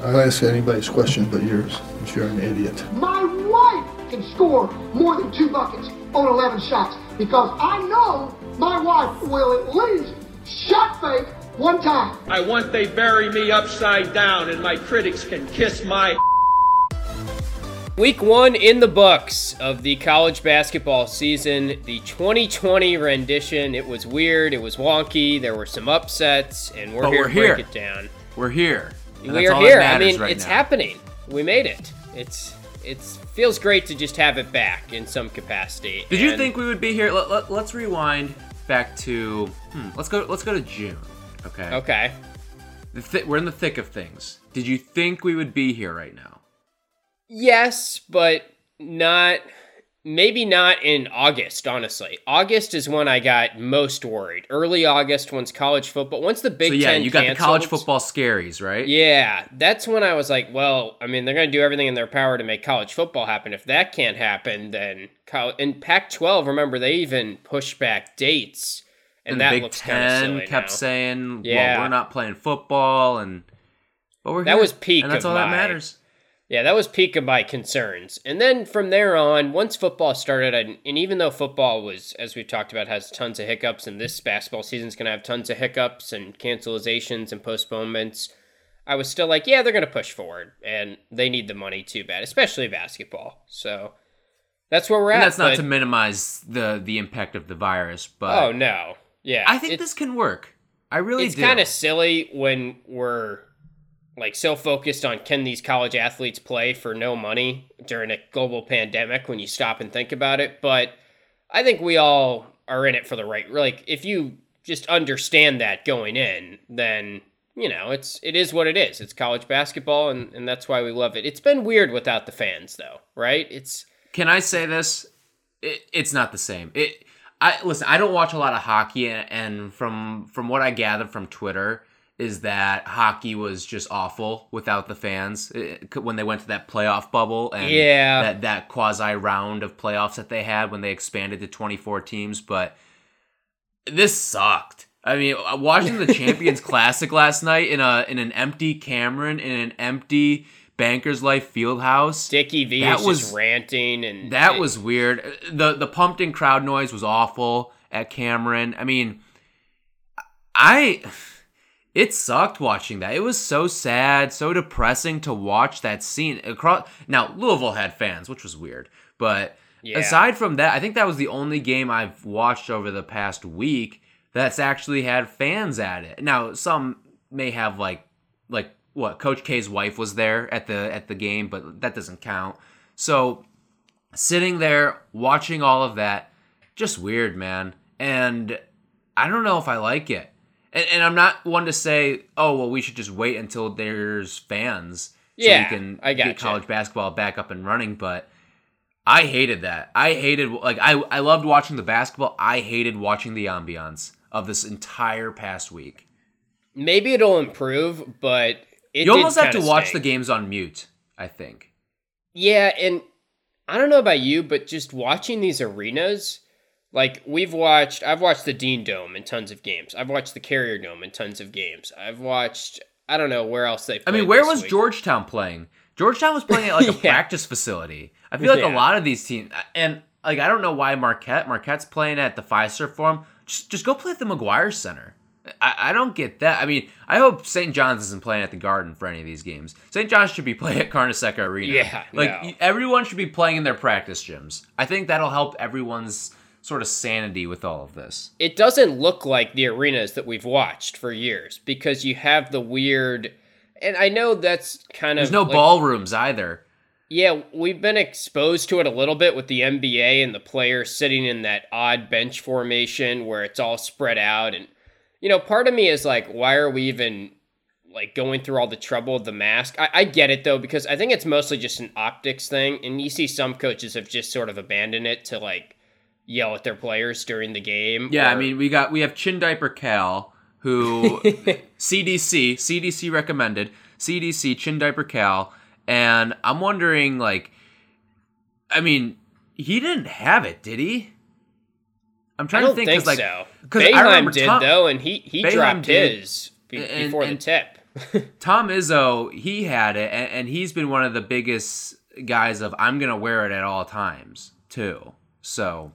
I'll ask anybody's question but yours, if you're an idiot. My wife can score more than two buckets on 11 shots because I know my wife will at least shot fake one time. I want they bury me upside down and my critics can kiss my Week one in the books of the college basketball season, the 2020 rendition. It was weird, it was wonky, there were some upsets, and we're But here we're to here. break it down. We're here. And we are here. I mean, right it's now. happening. We made it. It's it's feels great to just have it back in some capacity. Did you think we would be here? Let, let, let's rewind back to. Hmm, let's go. Let's go to June. Okay. Okay. Thi- we're in the thick of things. Did you think we would be here right now? Yes, but not maybe not in August, honestly. August is when I got most worried. Early August once college football once the Big so yeah, Ten you got the college football scaries, right? Yeah, that's when I was like, well, I mean, they're going to do everything in their power to make college football happen. If that can't happen, then college and Pac-12, remember they even pushed back dates, and, And, that the Big looks Ten kept now. saying, Yeah. "Well, we're not playing football," and but we're That here, was peak and that's all that matters. Yeah, that was peak of my concerns. And then from there on, once football started, and, and even though football was, as we've talked about, has tons of hiccups, and this basketball season's going to have tons of hiccups and cancelizations and postponements, I was still like, yeah, they're going to push forward, and they need the money too bad, especially basketball. So that's where we're And at. that's not but- to minimize the the impact of the virus, but Oh no, yeah, I think this can work. I really it's kind of silly when we're like so focused on can these college athletes play for no money during a global pandemic when you stop and think about it but i think we all are in it for the right like if you just understand that going in then you know it's it is what it is it's college basketball and, and that's why we love it it's been weird without the fans though right it's Can I say this? It, it's not the same. It. I listen. I don't watch a lot of hockey, and, and from from what I gathered from Twitter is that hockey was just awful without the fans It- when they went to that playoff bubble and Yeah. that that quasi round of playoffs that they had when they expanded to twenty four teams. But this sucked. I mean, uh, watching the Champions Classic last night in a in an empty Cameron in an empty Bankers Life Fieldhouse. Dickie V That was, ranting and That was weird. the The pumped in crowd noise was awful at Cameron. I mean, I it sucked watching that. It was so sad, so depressing to watch that scene across. Now Louisville had fans, which was weird, but Yeah. aside from that, I think that was the only game I've watched over the past week that's actually had fans at it. Now some may have like like what Coach K's wife was there at the at the game, but that doesn't count. So sitting there watching all of that, just weird, man. And I don't know if I like it. And, and I'm not one to say, oh well, we should just wait until there's fans so Yeah, we can I get college basketball back up and running. But I hated that. I hated like I I loved watching the basketball. I hated watching the ambiance of this entire past week. maybe it'll improve but it you almost have to watch stink. the games on mute. I think. Yeah, and I don't know about you, but just watching these arenas, like we've watched, I've watched the Dean Dome in tons of games. I've watched the Carrier Dome in tons of games. I've watched, I don't know where else they. I mean, where was week. Georgetown playing? Georgetown was playing at like a Yeah. practice facility. I feel like Yeah. a lot of these teams, and like I don't know why Marquette. Marquette's playing at the Fiserv Forum. Just just go play at the McGuire Center. I, I don't get that. I mean, I hope St. John's isn't playing at the Garden for any of these games. St. John's should be playing at Carnesecca Arena. Yeah, like no. everyone should be playing in their practice gyms. I think that'll help everyone's sort of sanity with all of this. It doesn't look like the arenas that we've watched for years because you have the weird, and I know that's kind There's of There's no like, ballrooms either. Yeah, we've been exposed to it a little bit with the NBA and the players sitting in that odd bench formation where it's all spread out. And, you know, part of me is like, why are we even like going through all the trouble of the mask? I, I get it though, because I think it's mostly just an optics thing. And you see some coaches have just sort of abandoned it to like yell at their players during the game. Yeah, I mean, we got we have Chin Diaper Cal, who CDC CDC recommended CDC Chin Diaper Cal, and I'm wondering, like, I mean, he didn't have it, did he? I'm trying to think think like, so. because I Boeheim remember did Tom- though, and he he Boeheim dropped did. his be- And- before and- the tip. Tom Izzo, he had it, and, and he's been one of the biggest guys of I'm gonna wear it at all times too. So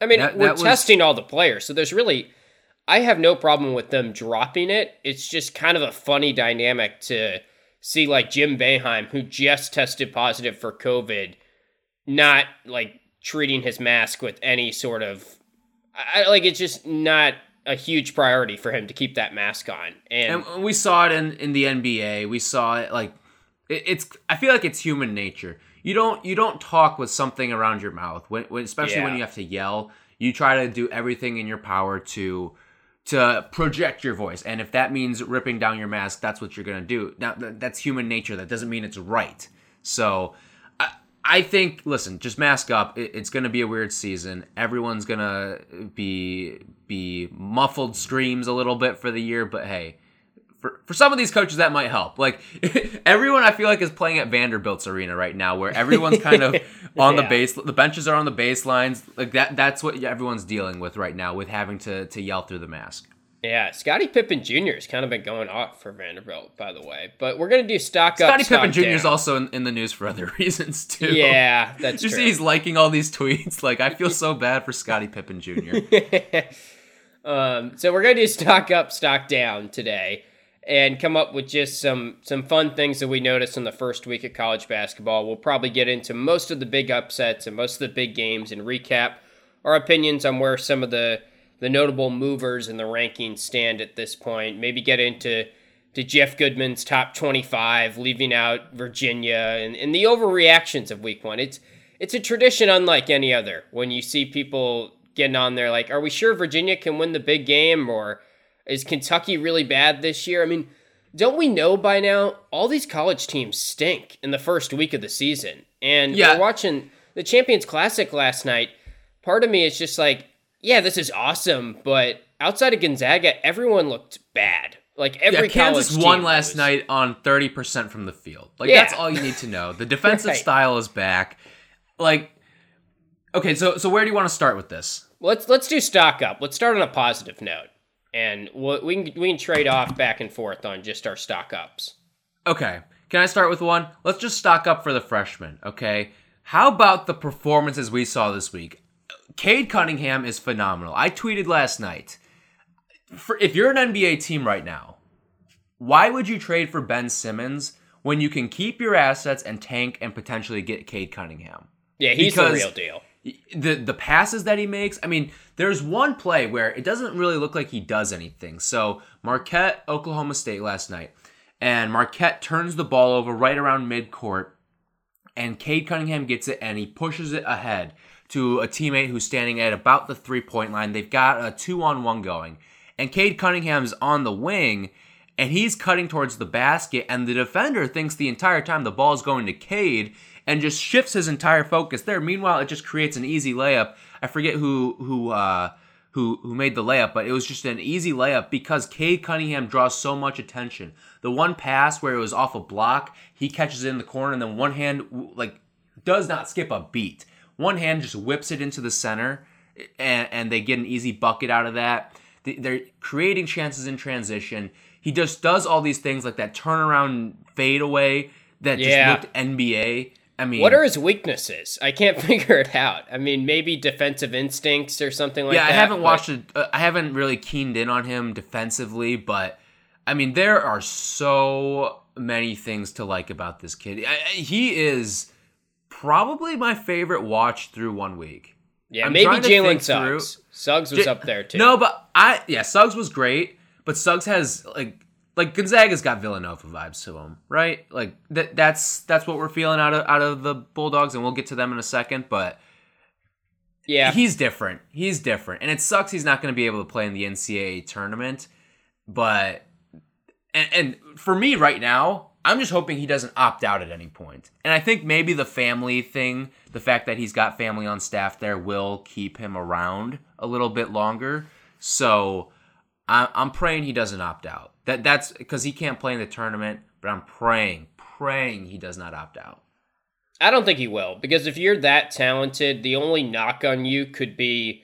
I mean, That- we're that was- testing all the players, so there's really, I have no problem with them dropping it. It's just kind of a funny dynamic to see, like Jim Boeheim, who just tested positive for COVID, not like treating his mask with any sort of, I- like it's just not a huge priority for him to keep that mask on. And, and we saw it in in the NBA. We saw it like it, it's. I feel like it's human nature. You don't you don't talk with something around your mouth when, when especially when you have to yell. You try to do everything in your power to to project your voice, and if that means ripping down your mask, that's what you're gonna do. Now th- that's human nature. That doesn't mean it's right. So. I, I think, listen, just mask up. It, it's going to be a weird season. Everyone's going to be be muffled screams a little bit for the year, but hey, for, for some of these coaches that might help. Like everyone I feel like is playing at Vanderbilt's arena right now where everyone's kind of on the base the benches are on the baselines. Like that that's what everyone's dealing with right now with having to to yell through the mask. yeah, Scottie Pippen Jr. has kind of been going off for Vanderbilt, by the way. But we're going to do stock up. Stock Pippen Jr. is also in, in the news for other reasons too. Yeah, that's you true. see he's liking all these tweets. Like I feel so bad for Scottie Pippen Jr. um, so we're gonna do stock up, stock down today, and come up with just some some fun things that we noticed in the first week of college basketball. We'll probably get into most of the big upsets and most of the big games and recap our opinions on where some of the the notable movers in the rankings stand at this point. Maybe get into to Jeff Goodman's top 25, leaving out Virginia and, and the overreactions of week one. It's it's a tradition unlike any other when you see people getting on there like, are we sure Virginia can win the big game or is Kentucky really bad this year? I mean, don't we know by now all these college teams stink in the first week of the season? And Yeah. we're watching the Champions Classic last night. Part of me is just like, yeah, this is awesome, but outside of Gonzaga, everyone looked bad. Like every yeah, Kansas won last was. night on 30% from the field. Like Yeah. that's all you need to know. The defensive Right. style is back. Like Okay, so so where do you want to start with this? Let's let's do stock up. Let's start on a positive note, and we'll, we can we can trade off back and forth on just our stock ups. Okay. Can I start with one? Let's just stock up for the freshmen, okay? How about the performances we saw this week? Cade Cunningham is phenomenal. I tweeted last night. For, if you're an NBA team right now, why would you trade for Ben Simmons when you can keep your assets and tank and potentially get Cade Cunningham? Yeah, he's Because- the real deal. The the passes that he makes. I mean, there's one play where it doesn't really look like he does anything. So Marquette, Oklahoma State last night, and Marquette turns the ball over right around midcourt, and Cade Cunningham gets it and he pushes it ahead to a teammate who's standing at about the three point line. They've got a two on one going, and Cade Cunningham's on the wing. And he's cutting towards the basket, and the defender thinks the entire time the ball is going to Cade, and just shifts his entire focus there. Meanwhile, it just creates an easy layup. I forget who who uh, who who made the layup, but it was just an easy layup because Cade Cunningham draws so much attention. The one pass where it was off a block, he catches it in the corner, and then one hand like does not skip a beat. One hand just whips it into the center, and, and they get an easy bucket out of that. They- They're creating chances in transition. He just does all these things like that turnaround fadeaway that Yeah. just looked NBA. I mean, What are his weaknesses? I can't figure it out. I mean, maybe defensive instincts or something like yeah, that. Yeah, I haven't but- watched it. Uh, I haven't really keened in on him defensively, but I mean, there are so many things to like about this kid. I, he is probably my favorite watch through one week. Yeah, I'm maybe Jalen think through- Suggs. Suggs was J- up there too. No, but I yeah, Suggs was great, but Suggs has like like Gonzaga's got Villanova vibes to him, right? Like that that's that's what we're feeling out of out of the Bulldogs, and we'll get to them in a second, but yeah, he's different. He's different, and it sucks he's not going to be able to play in the NCAA tournament. But and, and for me right now, I'm just hoping he doesn't opt out at any point. And I think maybe the family thing, the fact that he's got family on staff there, will keep him around a little bit longer. So I'm praying he doesn't opt out. That that's because he can't play in the tournament. But I'm praying, praying he does not opt out. I don't think he will because if you're that talented, the only knock on you could be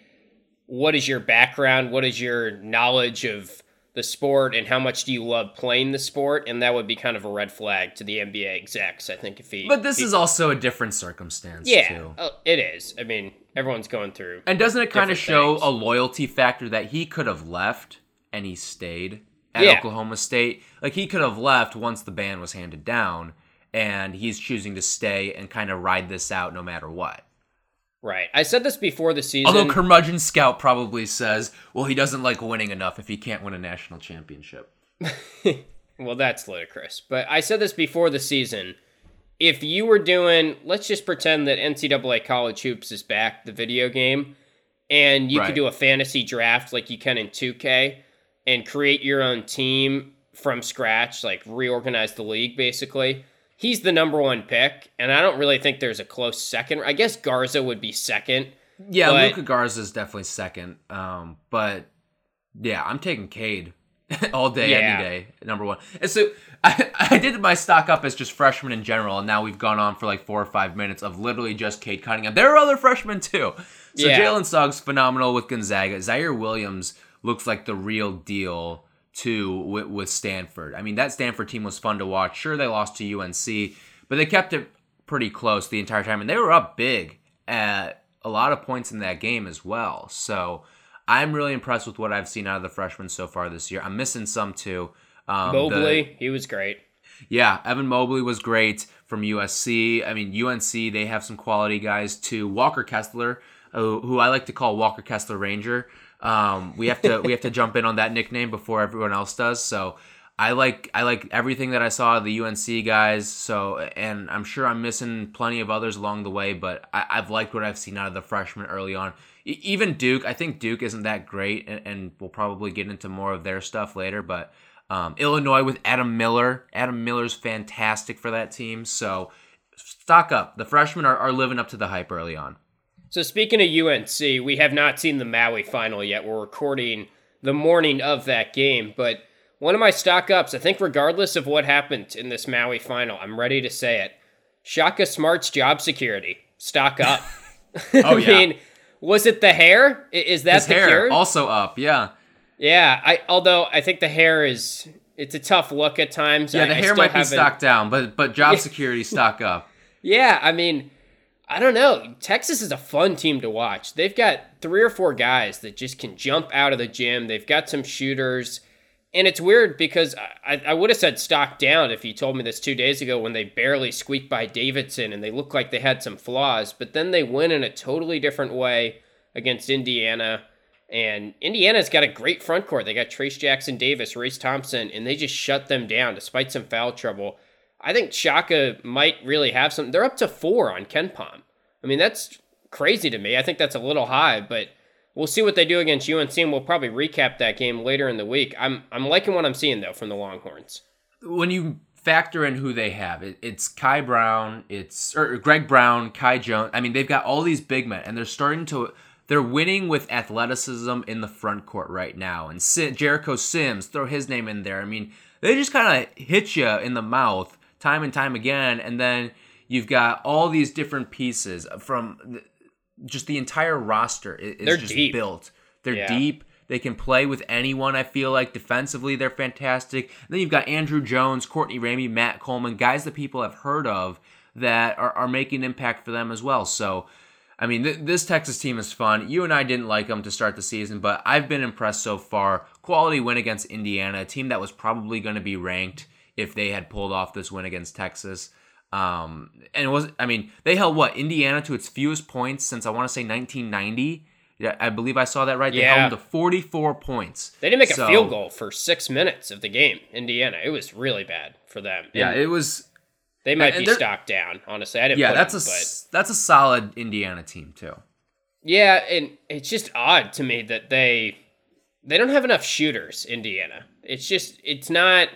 what is your background? What is your knowledge of the sport and how much do you love playing the sport, and that would be kind of a red flag to the NBA execs. I think if he, But this he- is also a different circumstance yeah, too. oh, it is. I mean, everyone's going through. And doesn't it kind of show things. a loyalty factor that he could have left and he stayed at Yeah. Oklahoma State? Like he could have left once the ban was handed down, and he's choosing to stay and kind of ride this out no matter what. Right. I said this before the season. Although Curmudgeon Scout probably says, well, he doesn't like winning enough if he can't win a national championship. Well, that's ludicrous. But I said this before the season. If you were doing, let's just pretend that NCAA College Hoops is back, the video game, and you Right. could do a fantasy draft like you can in 2K and create your own team from scratch, like reorganize the league basically. He's the number one pick, and I don't really think there's a close second. I guess Garza would be second. Yeah, But- Luka Garza is definitely second. Um, but yeah, I'm taking Cade all day, Yeah. any day, number one. And so I, I did my stock up as just freshmen in general, and now we've gone on for like four or five minutes of literally just Cade Cunningham. There are other freshmen too. So Yeah. Jalen Suggs phenomenal with Gonzaga. Ziaire Williams looks like the real deal too with, with Stanford. I mean, that Stanford team was fun to watch. Sure, they lost to UNC, but they kept it pretty close the entire time, and they were up big at a lot of points in that game as well. So I'm really impressed with what I've seen out of the freshmen so far this year. I'm missing some too. Um, the- Mobley, he was great. yeah, Evan Mobley was great from USC. I mean, UNC, they have some quality guys too. Walker Kessler, who, who I like to call Walker Kessler Ranger. Um, we have to we have to jump in on that nickname before everyone else does. So I like I like everything that I saw of the UNC guys. So and I'm sure I'm missing plenty of others along the way, but I, I've liked what I've seen out of the freshmen early on. E- even Duke, I think Duke isn't that great, and, and we'll probably get into more of their stuff later. But um, Illinois with Adam Miller, Adam Miller's fantastic for that team. So stock up. The freshmen are, are living up to the hype early on. So speaking of UNC, we have not seen the Maui final yet. We're recording the morning of that game, but one of my stock ups, I think regardless of what happened in this Maui final, I'm ready to say it. Shaka Smart's job security. Stock up. Oh, yeah. I mean, was it the hair? Is that His the hair cure? also up. Yeah, yeah, I although I think the hair is it's a tough look at times. yeah. The I hair still might be stock down, but but job security stock up. Yeah, I mean, I don't know. Texas is a fun team to watch. They've got three or four guys that just can jump out of the gym. They've got some shooters. And it's weird because I, I would have said stock down if you told me this two days ago when they barely squeaked by Davidson and they looked like they had some flaws. But then they win in a totally different way against Indiana. And Indiana's got a great front court. They got Trayce Jackson Davis, Race Thompson, and they just shut them down despite some foul trouble. I think Shaka might really have some. They're up to four on KenPom. I mean, that's crazy to me. I think that's a little high, but we'll see what they do against UNC, and we'll probably recap that game later in the week. I'm I'm liking what I'm seeing though from the Longhorns. when you factor in who they have, it, it's Kai Brown, it's or Greg Brown, Kai Jones. I mean, they've got all these big men, and they're starting to. They're winning with athleticism in the front court right now, and Jericho Sims, throw his name in there. I mean, they just kind of hit you in the mouth time and time again, and then you've got all these different pieces from the, just the entire roster is, is They're just deep. built. They're Yeah. deep. They can play with anyone, I feel like. Defensively, they're fantastic. then you've got Andrew Jones, Courtney Ramey, Matt Coleman, guys that people have heard of that are, are making impact for them as well. So, I mean, th- this Texas team is fun. You and I didn't like them to start the season, but I've been impressed so far. Quality win against Indiana, a team that was probably going to be ranked if they had pulled off this win against Texas. Um, and it was, I mean, they held what Indiana to its fewest points since I want to say 1990. Yeah, I believe I saw that right. They Yeah. held them to 44 points. They didn't make So- a field goal for six minutes of the game. Indiana, it was really bad for them. Yeah, it was. they might and be stocked down. Honestly, I didn't. Yeah, that's a but that's a solid Indiana team too. Yeah, and it's just odd to me that they they don't have enough shooters, Indiana. It's just it's not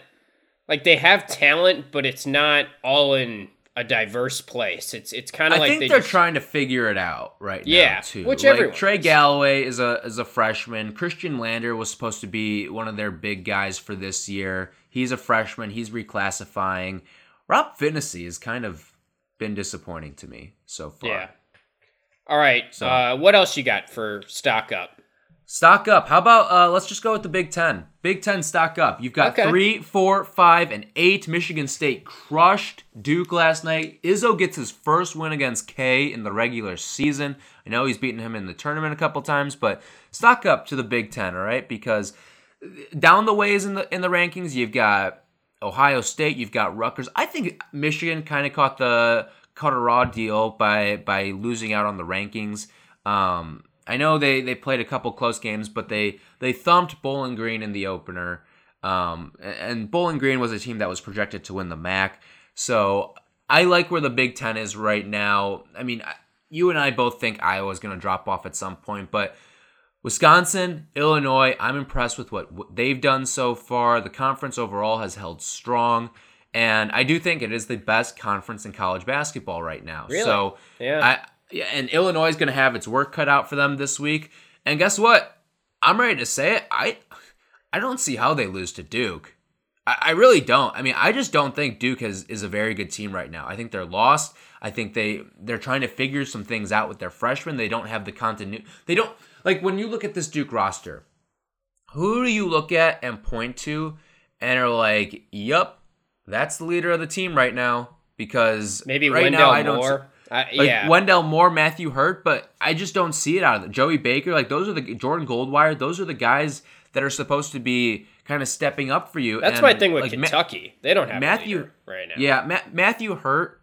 like they have talent, but it's not all in a diverse place. It's it's kind of like think they are just, trying to figure it out right Yeah, now too. which like, Trey. Galloway is a is a freshman. Khristian Lander was supposed to be one of their big guys for this year. He's a freshman. He's reclassifying. Rob Finney has kind of been disappointing to me so far. yeah. All right. So- Uh, what else you got for stock up? Stock up. How about uh, let's just go with the Big Ten. Big Ten stock up. You've got Okay. three, four, five, and eight. Michigan State crushed Duke last night. Izzo gets his first win against K in the regular season. I know he's beaten him in the tournament a couple times, but stock up to the Big Ten, all right? Because down the ways in the in the rankings, you've got Ohio State, you've got Rutgers. I think Michigan kind of caught the caught a raw deal by by losing out on the rankings. Um, I know they they played a couple close games, but they they thumped Bowling Green in the opener. Um, and Bowling Green was a team that was projected to win the MAC. So I like where the Big Ten is right now. I mean, you and I both think Iowa's going to drop off at some point, but Wisconsin, Illinois, I'm impressed with what, they've done so far. The conference overall has held strong, and I do think it is the best conference in college basketball right now. Really? So, Yeah. I yeah, and Illinois is going to have its work cut out for them this week. And guess what? I'm ready to say it. I I don't see how they lose to Duke. I, I really don't. I mean, I just don't think Duke has, is a very good team right now. I think they're lost. I think they they're trying to figure some things out with their freshmen. They don't have the continuity. They don't like when you look at this Duke roster. Who do you look at and point to and are like, "Yep, that's the leader of the team right now." Because Maybe right Wendell now I don't. Moore. I, Like yeah. Wendell Moore, Matthew Hurt, but I just don't see it out of it. Joey Baker, like those are the Jordan Goldwire, those are the guys that are supposed to be kind of stepping up for you. That's And, my thing with like, Ma- Kentucky. they don't have Matthew- right now. yeah, Ma- Matthew Hurt,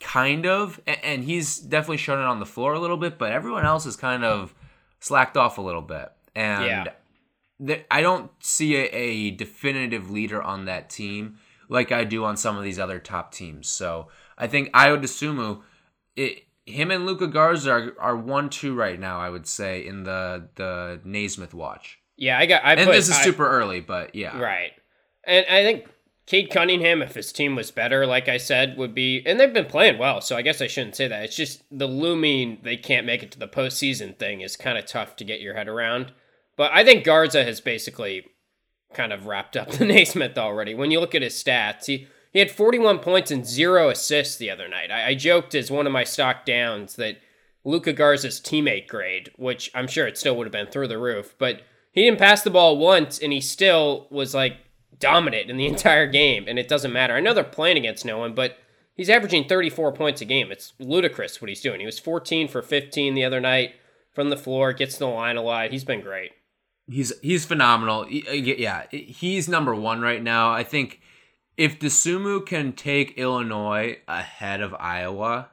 kind of, and, and he's definitely shown it on the floor a little bit, but everyone else is kind of slacked off a little bit, and Yeah. th- I don't see a, a definitive leader on that team like I do on some of these other top teams. So I think Ayo Dosunmu, it, him and Luka Garza are, are one two right now. I would say in the the Naismith watch, Yeah, I got. I and put, this is I- super early, but yeah, Right. And I think Cade Cunningham, if his team was better, like I said, would be. And they've been playing well, so I guess I shouldn't say that. It's just the looming they can't make it to the postseason thing is kind of tough to get your head around. But I think Garza has basically kind of wrapped up the Naismith already. When you look at his stats, he, he had 41 points and zero assists the other night. I, I joked as one of my stock downs that Luka Garza's teammate grade, which I'm sure it still would have been through the roof, but he didn't pass the ball once and he still was like dominant in the entire game, and it doesn't matter. I know they're playing against no one, but he's averaging 34 points a game. It's ludicrous what he's doing. He was 14 for 15 the other night from the floor, gets to the line a lot. He's been great. He's he's phenomenal. Uh, Yeah, he's number one right now. I think if Dosunmu can take Illinois ahead of Iowa,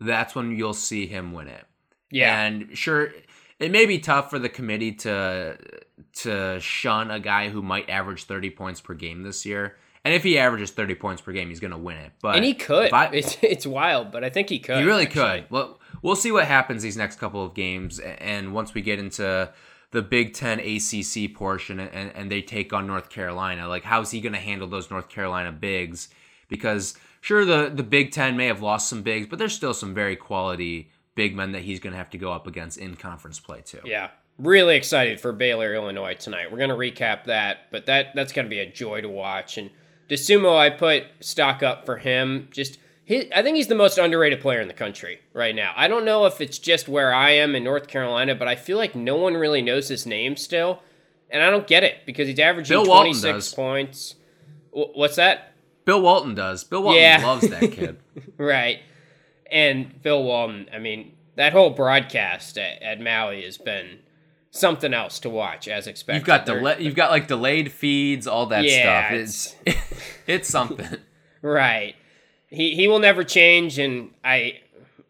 that's when you'll see him win it. Yeah. And sure, it may be tough for the committee to to shun a guy who might average 30 points per game this year. And if he averages 30 points per game, he's going to win it. But and he could. I- it's, it's wild, but I think he could. he really actually. could. Well, we'll see what happens these next couple of games, and once we get into the Big Ten ACC portion, and, and they take on North Carolina, like how's he going to handle those North Carolina bigs? Because sure, the the Big Ten may have lost some bigs, but there's still some very quality big men that he's going to have to go up against in conference play too. Yeah. Really excited for Baylor, Illinois tonight. We're going to recap that, but that that's going to be a joy to watch. And Dosunmu, I put stock up for him. Just he, I think he's the most underrated player in the country right now. I don't know if it's just where I am in North Carolina, but I feel like no one really knows his name still. And I don't get it because he's averaging Bill 26 does. points. Wh- What's that? Bill Walton does. Bill Walton Yeah. loves that kid. Right. And Phil Walton, I mean, that whole broadcast at, at Maui has been something else to watch as expected. You've got They're- you've got like delayed feeds, all that Yeah, stuff. It's it's something. Right. He he will never change and I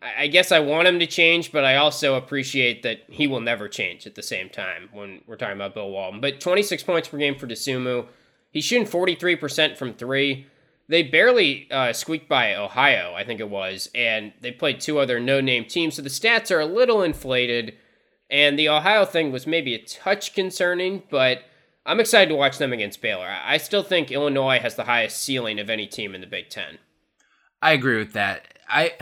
I guess I want him to change, but I also appreciate that he will never change at the same time when we're talking about Bill Walton. But 26 points per game for Dosunmu. He's shooting 43% from three. They barely uh, squeaked by Ohio, I think it was, and they played two other no name teams, so the stats are a little inflated. And the Ohio thing was maybe a touch concerning, but I'm excited to watch them against Baylor. I I still think Illinois has the highest ceiling of any team in the Big Ten. I agree with that. I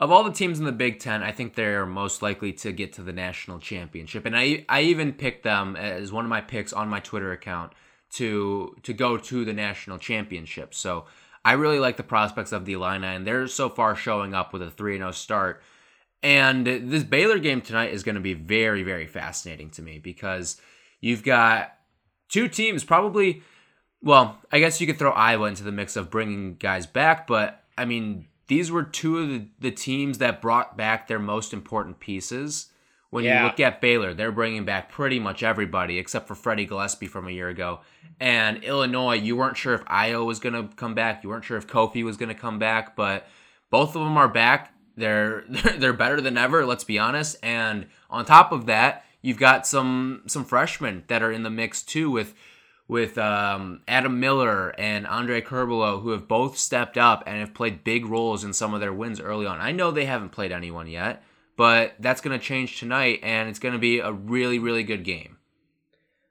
of all the teams in the Big Ten, I think they're most likely to get to the national championship, and I I even picked them as one of my picks on my Twitter account to to go to the national championship. So I really like the prospects of the Illini, and they're so far showing up with a three and zero start. And this Baylor game tonight is going to be very, very fascinating to me because you've got two teams probably. Well, I guess you could throw Iowa into the mix of bringing guys back, but I mean, these were two of the, the teams that brought back their most important pieces. When Yeah. you look at Baylor, they're bringing back pretty much everybody except for Freddie Gillespie from a year ago. And Illinois, you weren't sure if Ayo was going to come back. You weren't sure if Kofi was going to come back, but both of them are back. They're they're better than ever. Let's be honest. And on top of that, you've got some some freshmen that are in the mix too with with um, Adam Miller and Andre Curbelo, who have both stepped up and have played big roles in some of their wins early on. I know they haven't played anyone yet, but that's going to change tonight, and it's going to be a really, really good game.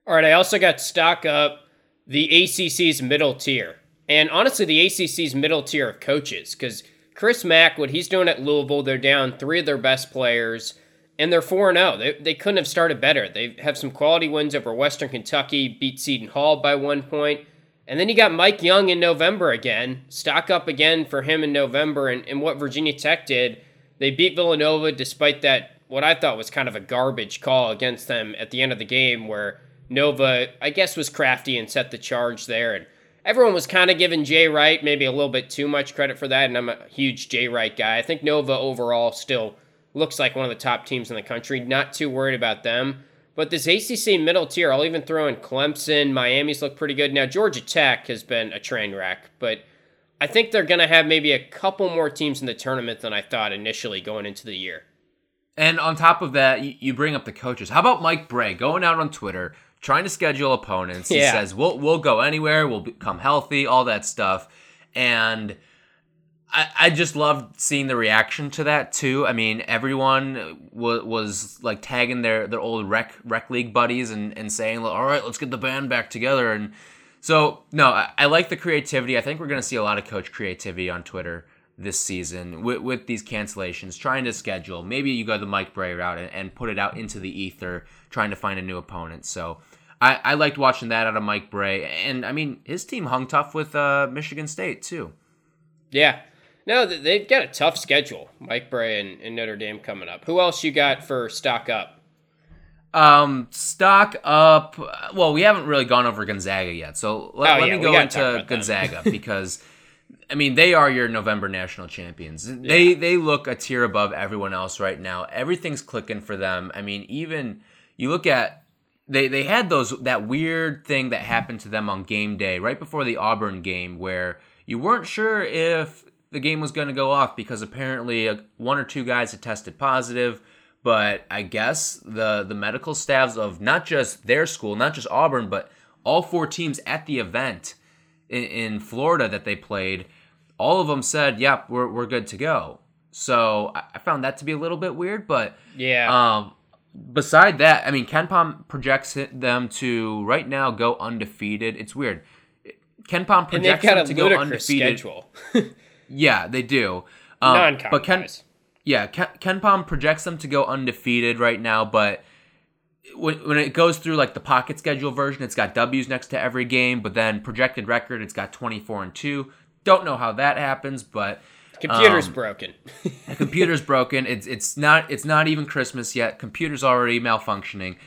All right, I also got stock up the ACC's middle tier. And honestly, the ACC's middle tier of coaches, because Chris Mack, what he's doing at Louisville, they're down three of their best players, and they're 4 0. They, they couldn't have started better. They have some quality wins over Western Kentucky, beat Seton Hall by one point. And then you got Mike Young in November again. Stock up again for him in November. And, and what Virginia Tech did, they beat Villanova despite that, what I thought was kind of a garbage call against them at the end of the game, where Nova, I guess, was crafty and set the charge there. And everyone was kind of giving Jay Wright maybe a little bit too much credit for that. And I'm a huge Jay Wright guy. I think Nova overall still looks like one of the top teams in the country. Not too worried about them. But this ACC middle tier, I'll even throw in Clemson. Miami's look pretty good. Now, Georgia Tech has been a train wreck, but I think they're going to have maybe a couple more teams in the tournament than I thought initially going into the year. And on top of that, you, bring up the coaches. How about Mike Brey going out on Twitter trying to schedule opponents? He Yeah. says we'll we'll go anywhere, we'll become healthy, all that stuff, and I, I just loved seeing the reaction to that too. I mean, everyone was was like tagging their their old rec rec league buddies and and saying, "All right, let's get the band back together." And so, no, I, I like the creativity. I think we're to see a lot of coach creativity on Twitter this season with, with these cancellations, trying to schedule. Maybe you go the Mike Brey route and, and put it out into the ether, trying to find a new opponent. So I, I liked watching that out of Mike Brey. And I mean, his team hung tough with uh, Michigan State, too. Yeah. No, they've got a tough schedule. Mike Brey and, and Notre Dame coming up. Who else you got for stock up? Um, stock up. Well, we haven't really gone over Gonzaga yet, so let, Oh, let yeah, me go into talk about them. Gonzaga because, I mean, they are your November national champions. They they look a tier above everyone else right now. Everything's clicking for them. I mean, even you look at they they had those that weird thing that happened to them on game day right before the Auburn game where you weren't sure if the game was going to go off because apparently uh, one or two guys had tested positive but I guess the the medical staffs of not just their school, not just Auburn, but all four teams at the event in, in Florida that they played, all of them said, "Yep, we're we're good to go." So I, found that to be a little bit weird, but Yeah. um, beside that, I mean, KenPom projects them to right now go undefeated. It's weird. KenPom projects them to go undefeated. Yeah, they do. Um, Non but Ken, yeah, Ken, KenPom projects them to go undefeated right now, but when, when it goes through like the pocket schedule version, it's got W's next to every game, but then projected record, it's got 24 and 2. Don't know how that happens, but Computer's um, broken. computer's broken. It's it's not it's not even Christmas yet. Computer's already malfunctioning.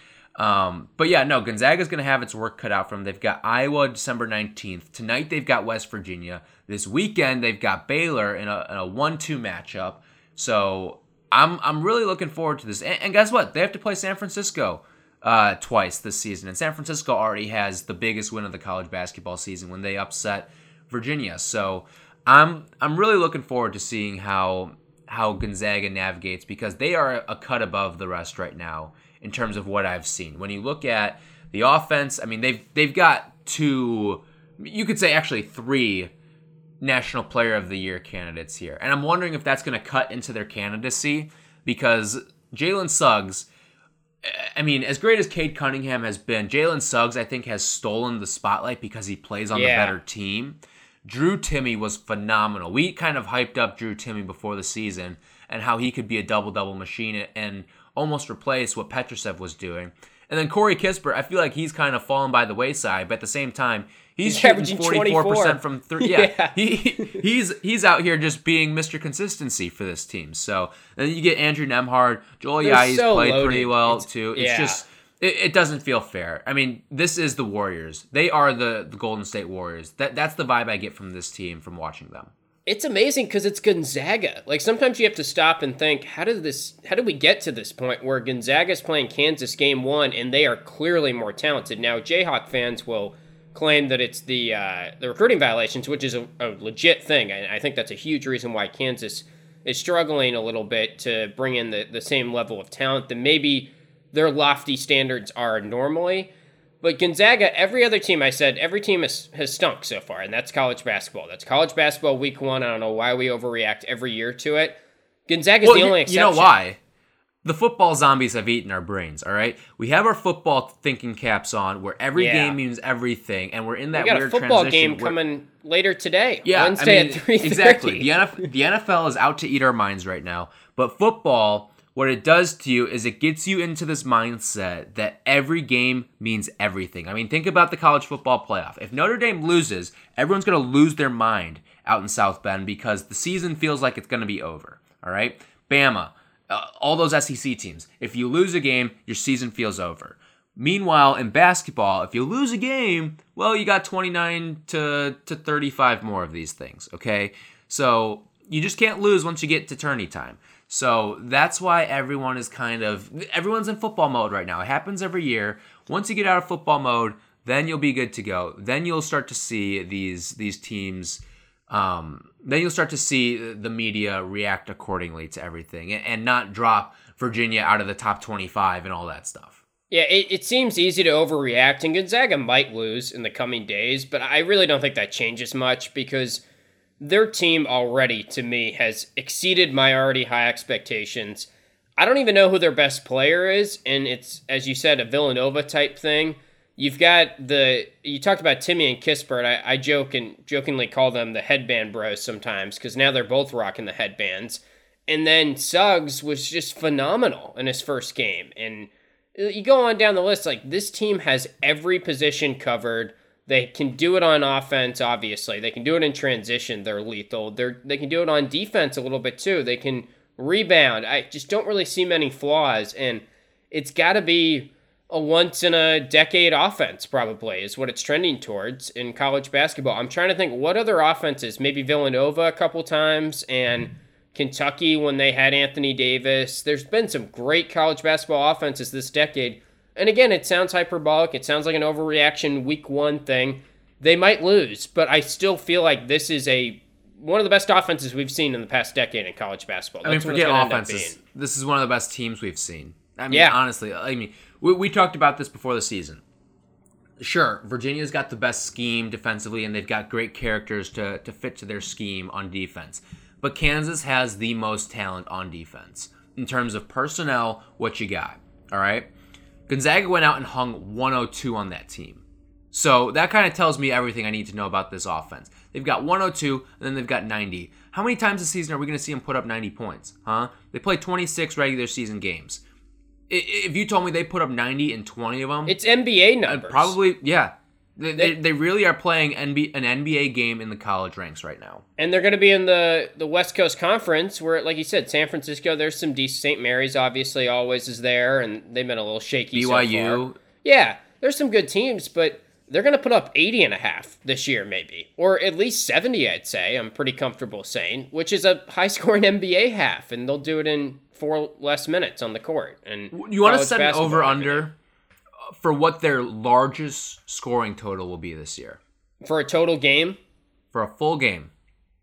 Um, but yeah, no, Gonzaga's going to have its work cut out for them. They've got Iowa December 19th. Tonight they've got West Virginia. This weekend they've got Baylor in a, in a 1-2 matchup. So I'm I'm really looking forward to this. And, and guess what? They have to play San Francisco uh, twice this season. And San Francisco already has the biggest win of the college basketball season when they upset Virginia. So I'm I'm really looking forward to seeing how how Gonzaga navigates because they are a cut above the rest right now in terms of what I've seen. When you look at the offense, I mean they've they've got two you could say actually three national player of the year candidates here. And I'm wondering if that's going to cut into their candidacy because Jalen Suggs eh, I mean, as great as Cade Cunningham has been, Jalen Suggs, I think, has stolen the spotlight because he plays on Yeah. the better team. Drew Timme was phenomenal. We kind of hyped up Drew Timme before the season and how he could be a double double machine and almost replace what Petrusev was doing. And then Corey Kispert, I feel like he's kind of fallen by the wayside, but at the same time, He's, He's shooting averaging 44 24. percent from three. Yeah, Yeah. He, he's he's out here just being Mr. Consistency for this team. So then you get Andrew Nembhard, Joel Yai's so played loaded. pretty well It's- too. It's yeah. just it, it doesn't feel fair. I mean, this is the Warriors. They are the, the Golden State Warriors. That that's the vibe I get from this team from watching them. It's amazing because it's Gonzaga. Like sometimes you have to stop and think, how did this? How did we get to this point where Gonzaga's playing Kansas game one and they are clearly more talented? Now Jayhawk fans will claim that it's the uh, the recruiting violations, which is a, a legit thing, and I think that's a huge reason why Kansas is struggling a little bit to bring in the, the same level of talent that maybe their lofty standards are normally. But Gonzaga, every other team, I said, every team has, has stunk so far, and that's college basketball. That's college basketball week one. I don't know why we overreact every year to it. Gonzaga's Well, the you- only you exception. know why? The football zombies have eaten our brains. All right, we have our football thinking caps on, where every Yeah. game means everything, and we're in that We got weird a football transition game where- coming later today, Yeah, Wednesday I mean, at three thirty. exactly. The NFL, the NFL is out to eat our minds right now. But football, what it does to you is it gets you into this mindset that every game means everything. I mean, think about the college football playoff. If Notre Dame loses, everyone's going to lose their mind out in South Bend because the season feels like it's going to be over. All right, Bama, uh, all those SEC teams. If you lose a game, your season feels over. Meanwhile, in basketball, if you lose a game, well, you got 29 to, to 35 more of these things, okay? So you just can't lose once you get to tourney time. So that's why everyone is kind of, everyone's in football mode right now. It happens every year. Once you get out of football mode, then you'll be good to go. Then you'll start to see these these teams. Um, then you'll start to see the media react accordingly to everything and, and not drop Virginia out of the top 25 and all that stuff. Yeah, it, it seems easy to overreact, and Gonzaga might lose in the coming days, but I really don't think that changes much because their team already, to me, has exceeded my already high expectations. I don't even know who their best player is, and it's, as you said, a Villanova type thing. You've got the you talked about Timme and Kispert. I, I joke and jokingly call them the headband bros sometimes because now they're both rocking the headbands. And then Suggs was just phenomenal in his first game. And uh, you go on down the list, like this team has every position covered. They can do it on offense, obviously. They can do it in transition. They're lethal. They're they can do it on defense a little bit too. They can rebound. I just don't really see many flaws, and it's got to be a once in a decade offense. Probably is what it's trending towards in college basketball. I'm trying to think what other offenses. Maybe Villanova a couple times and. Kentucky when they had Anthony Davis. There's been some great college basketball offenses this decade. And again, it sounds hyperbolic. It sounds like an overreaction week one thing. They might lose, but I still feel like this is a one of the best offenses we've seen in the past decade in college basketball. I mean, That's what it's forget gonna end up offenses. This is one of the best teams we've seen. I mean, Yeah. honestly, I mean, we, we talked about this before the season. Sure, Virginia's got the best scheme defensively, and they've got great characters to, to fit to their scheme on defense. But Kansas has the most talent on defense in terms of personnel. What you got? All right. Gonzaga went out and hung 102 on that team. So that kind of tells me everything I need to know about this offense. They've got 102 and then they've got 90. How many times this season are we going to see them put up 90 points? Huh? They play 26 regular season games. If you told me they put up 90 in 20 of them, It's NBA numbers. probably yeah. They, they, they really are playing NB, an NBA game in the college ranks right now. And they're going to be in the, the West Coast Conference, where, like you said, San Francisco, there's some decent. St. Mary's obviously always is there, and they've been a little shaky. so BYU, far. Yeah, there's some good teams, but they're going to put up 80 and a half this year, maybe. Or at least 70, I'd say. I'm pretty comfortable saying, which is a high scoring NBA half, and they'll do it in four less minutes on the court. And you want to set an over under for what their largest scoring total will be this year for a total game? for a full game.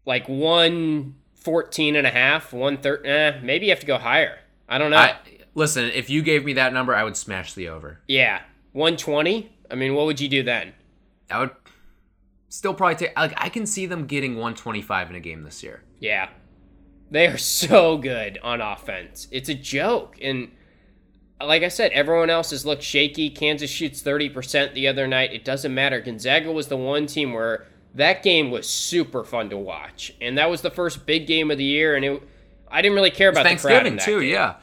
like 114 and a half, 130, eh, maybe you have to go higher. I don't know. I, listen, if you gave me that number, I would smash the over. yeah, 120? I mean, what would you do then? I would still probably take like I can see them getting 125 in a game this year. Yeah. They are so good on offense. It's a joke. And like I said, everyone else has looked shaky. Kansas shoots 30% the other night. It doesn't matter. Gonzaga was the one team where that game was super fun to watch. And that was the first big game of the year. And it, I didn't really care about the crowd in Thanksgiving that too, yeah.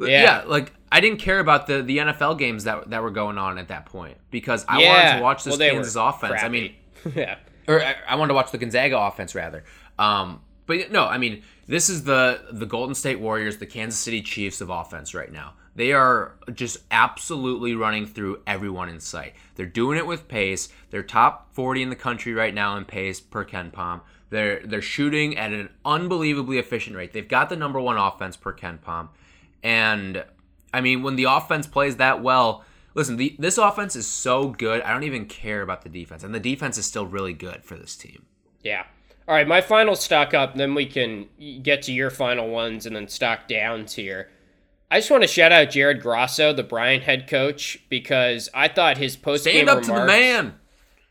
Yeah. yeah. like I didn't care about the the NFL games that that were going on at that point because I Yeah. wanted to watch this Well, Kansas offense. I mean, yeah. or I, I wanted to watch the Gonzaga offense rather. Um, but no, I mean this is the the Golden State Warriors, the Kansas City Chiefs of offense right now. They are just absolutely running through everyone in sight. They're doing it with pace. They're top 40 in the country right now in pace per KenPom. They're they're shooting at an unbelievably efficient rate. They've got the number one offense per KenPom, and I mean when the offense plays that well. Listen, the, this offense is so good. I don't even care about the defense, and the defense is still really good for this team. Yeah. All right, my final stock up, then we can get to your final ones and then stock downs here. I just want to shout out Jared Grasso, the Bryant head coach, because I thought his post game Stand up remarks, to the man.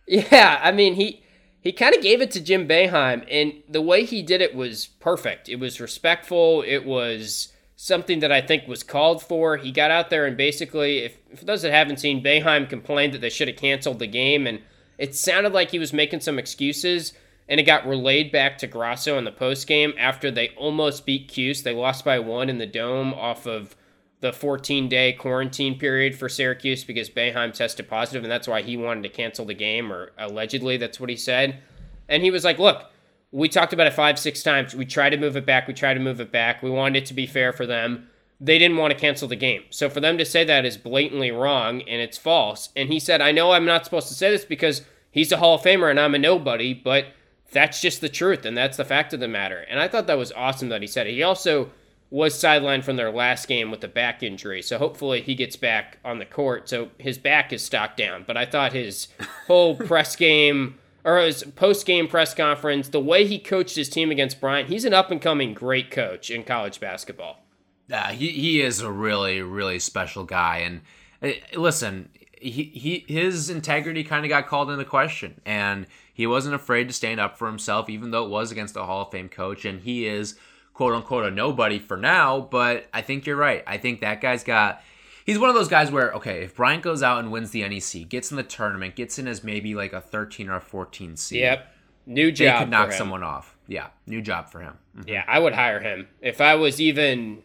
Yeah, I mean he he kind of gave it to Jim Boeheim, and the way he did it was perfect. It was respectful. It was something that I think was called for. He got out there and basically, if for those that haven't seen, Boeheim complained that they should have canceled the game, and it sounded like he was making some excuses. And it got relayed back to Grasso in the post game after they almost beat Cuse. They lost by one in the dome off of the 14 day quarantine period for Syracuse because Boeheim tested positive, and that's why he wanted to cancel the game, or allegedly that's what he said. And he was like, Look, we talked about it five, six times. We tried to move it back. We tried to move it back. We wanted it to be fair for them. They didn't want to cancel the game. So for them to say that is blatantly wrong and it's false. And he said, I know I'm not supposed to say this because he's a Hall of Famer and I'm a nobody, but that's just the truth and that's the fact of the matter. And I thought that was awesome that he said it. He also was sidelined from their last game with a back injury. So hopefully he gets back on the court. So his back is stocked down. But I thought his whole press game or his post game press conference, the way he coached his team against Bryant, he's an up and coming great coach in college basketball. Yeah, he, he is a really, really special guy. And uh, listen, he, he his integrity kind of got called into question. And he wasn't afraid to stand up for himself, even though it was against a Hall of Fame coach. And he is, quote unquote, a nobody for now. But I think you're right. I think that guy's got. He's one of those guys where, okay, if Bryant goes out and wins the NEC, gets in the tournament, gets in as maybe like a 13 or a 14 seed. Yep. New job. They could knock someone off. Yeah, new job for him. Mhm. Yeah, I would hire him. If I was even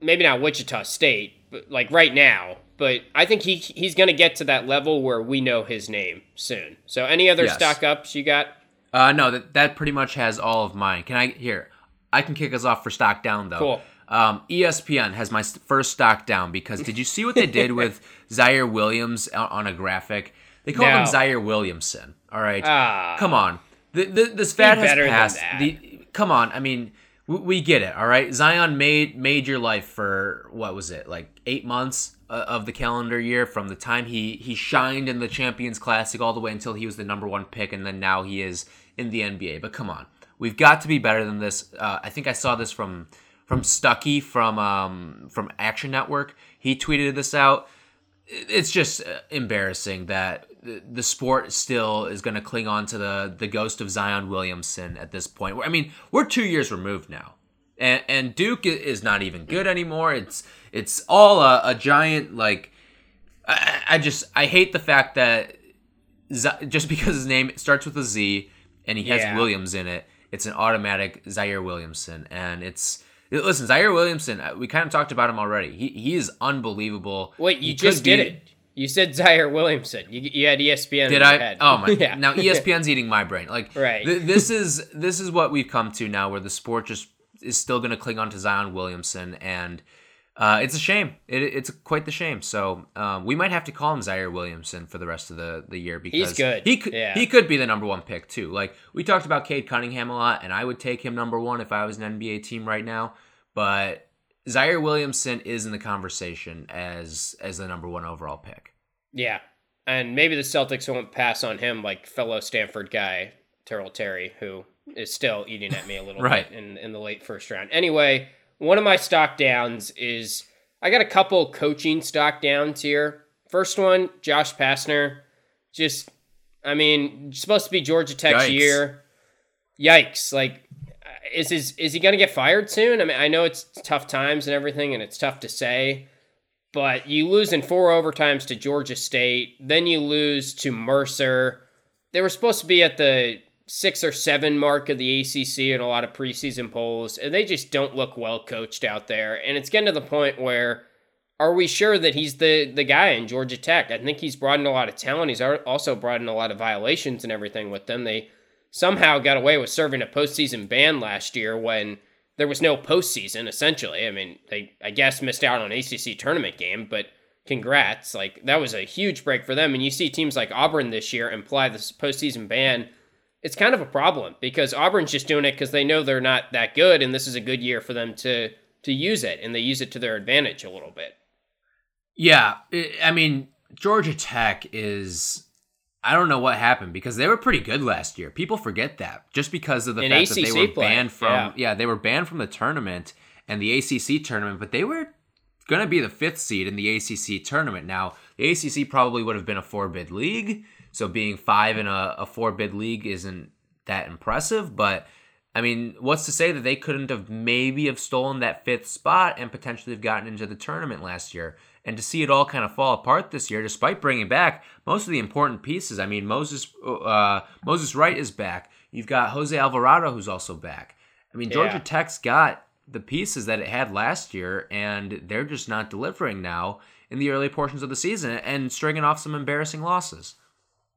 maybe not Wichita State, but like right now, but I think he he's going to get to that level where we know his name soon. So any other Yes. stock ups you got? Uh, no, that that pretty much has all of mine. Can I here? I can kick us off for stock down though. Cool. Um, ESPN has my first stock down because did you see what they did with Ziaire Williams on, a graphic? They called No. him Ziaire Williamson. All right, Ah. come on. The, the, this fad has passed. The, come on. I mean, we, we get it. All right, Zion made made your life for what was it like eight months uh, of the calendar year from the time he he shined in the Champions Classic all the way until he was the number one pick, and then now he is in the NBA. But come on, we've got to be better than this. Uh, I think I saw this from from Stuckey from um, from Action Network. He tweeted this out. It's just uh, embarrassing that the- sport still is going to cling on to the the ghost of Zion Williamson at this point. I mean, we're two years removed now, and and Duke is not even good anymore. It's it's all a, a giant like. I, I just I hate the fact that Z- just because his name starts with a Z and he has Yeah. Williams in it, it's an automatic Ziaire Williamson, and it's listen Ziaire Williamson. uh, We kind of talked about him already. He he is unbelievable. Wait, you He just did be- it. You said Ziaire Williamson. You, you had ESPN. Did I? Head. Oh my! yeah. Now ESPN's eating my brain. Like, Right. th- this is this is what we've come to now, where the sport just is still going to cling on to Zion Williamson, and uh, it's a shame. It, it's quite the shame. So um, we might have to call him Ziaire Williamson for the rest of the, the year because good. He could Yeah. he could be the number one pick too. Like we talked about Cade Cunningham a lot, and I would take him number one if I was an NBA team right now. But Ziaire Williamson is in the conversation as as the number one overall pick. Yeah. And maybe the Celtics won't pass on him like fellow Stanford guy, Tyrell Terry, who is still eating at me a little Right. bit in, in the late first round. Anyway, one of my stock downs is I got a couple coaching stock downs here. First one, Josh Pastner. Just, I mean, supposed to be Georgia Tech's Yikes. year. Yikes. Like, is his, is he going to get fired soon? I mean, I know it's tough times and everything, and it's tough to say but you lose in four overtimes to Georgia State. Then you lose to Mercer. They were supposed to be at the six or seven mark of the ACC in a lot of preseason polls, and they just don't look well coached out there. And it's getting to the point where are we sure that he's the the guy in Georgia Tech? I think he's brought in a lot of talent. He's also brought in a lot of violations and everything with them. They somehow got away with serving a postseason ban last year when there was no postseason. Essentially, I mean, they I guess missed out on ACC tournament game, but congrats! Like that was a huge break for them. And you see teams like Auburn this year imply this postseason ban. It's kind of a problem because Auburn's just doing it because they know they're not that good, and this is a good year for them to to use it, and they use it to their advantage a little bit. Yeah, I mean, Georgia Tech is. I don't know what happened because they were pretty good last year. People forget that just because of the In fact ACC that they were play, banned from. yeah. Yeah. they were banned from the tournament and the ACC tournament, but they were going to be the fifth seed in the ACC tournament. Now, the ACC probably would have been a four bid league, so being five in a, a four bid league isn't that impressive. But I mean, what's to say that they couldn't have maybe have stolen that fifth spot and potentially have gotten into the tournament last year? And to see it all kind of fall apart this year, despite bringing back most of the important pieces. I mean, Moses uh, Moses Wright is back. You've got Jose Alvarado, who's also back. I mean, Georgia Yeah. Tech's got the pieces that it had last year, and they're just not delivering now in the early portions of the season and stringing off some embarrassing losses.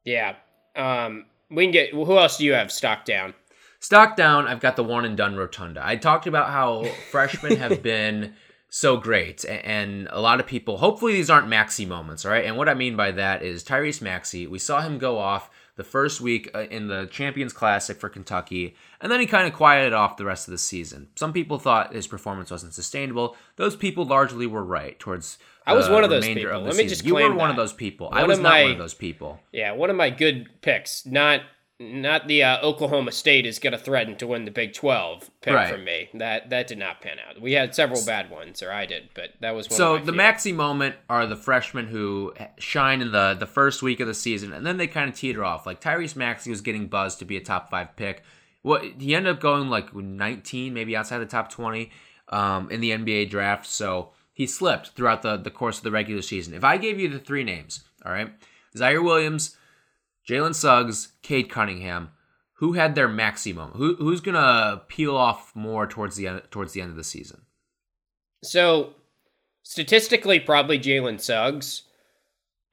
Yeah. Um, we can get. Who else do you have stock down? Stock down, I've got the one and done rotunda. I talked about how freshmen have been so great, and a lot of people. Hopefully, these aren't Maxey moments, all right? And what I mean by that is Tyrese Maxey, We saw him go off the first week uh, in the Champions Classic for Kentucky, and then he kind of quieted off the rest of the season. Some people thought his performance wasn't sustainable. Those people largely were right towards. I was one of those people. the Let me season. just you were one of those people. I was of not one of those people. Yeah, one of my good picks. Not not the uh, Oklahoma State is going to threaten to win the Big Twelve pick Right. from me. That that did not pan out. We had several bad ones, or I did, but that was one So the few. Maxey moment are the freshmen who shine in the the first week of the season, and then they kind of teeter off. Like Tyrese Maxey was getting buzzed to be a top five pick. What he ended up going like 19, maybe outside the top 20 um, in the NBA draft. So he slipped throughout the the course of the regular season. If I gave you the three names, all right, Ziaire Williams, Jalen Suggs, Cade Cunningham. Who had their maximum? Who, who's gonna peel off more towards the end towards the end of the season? So statistically, probably Jalen Suggs.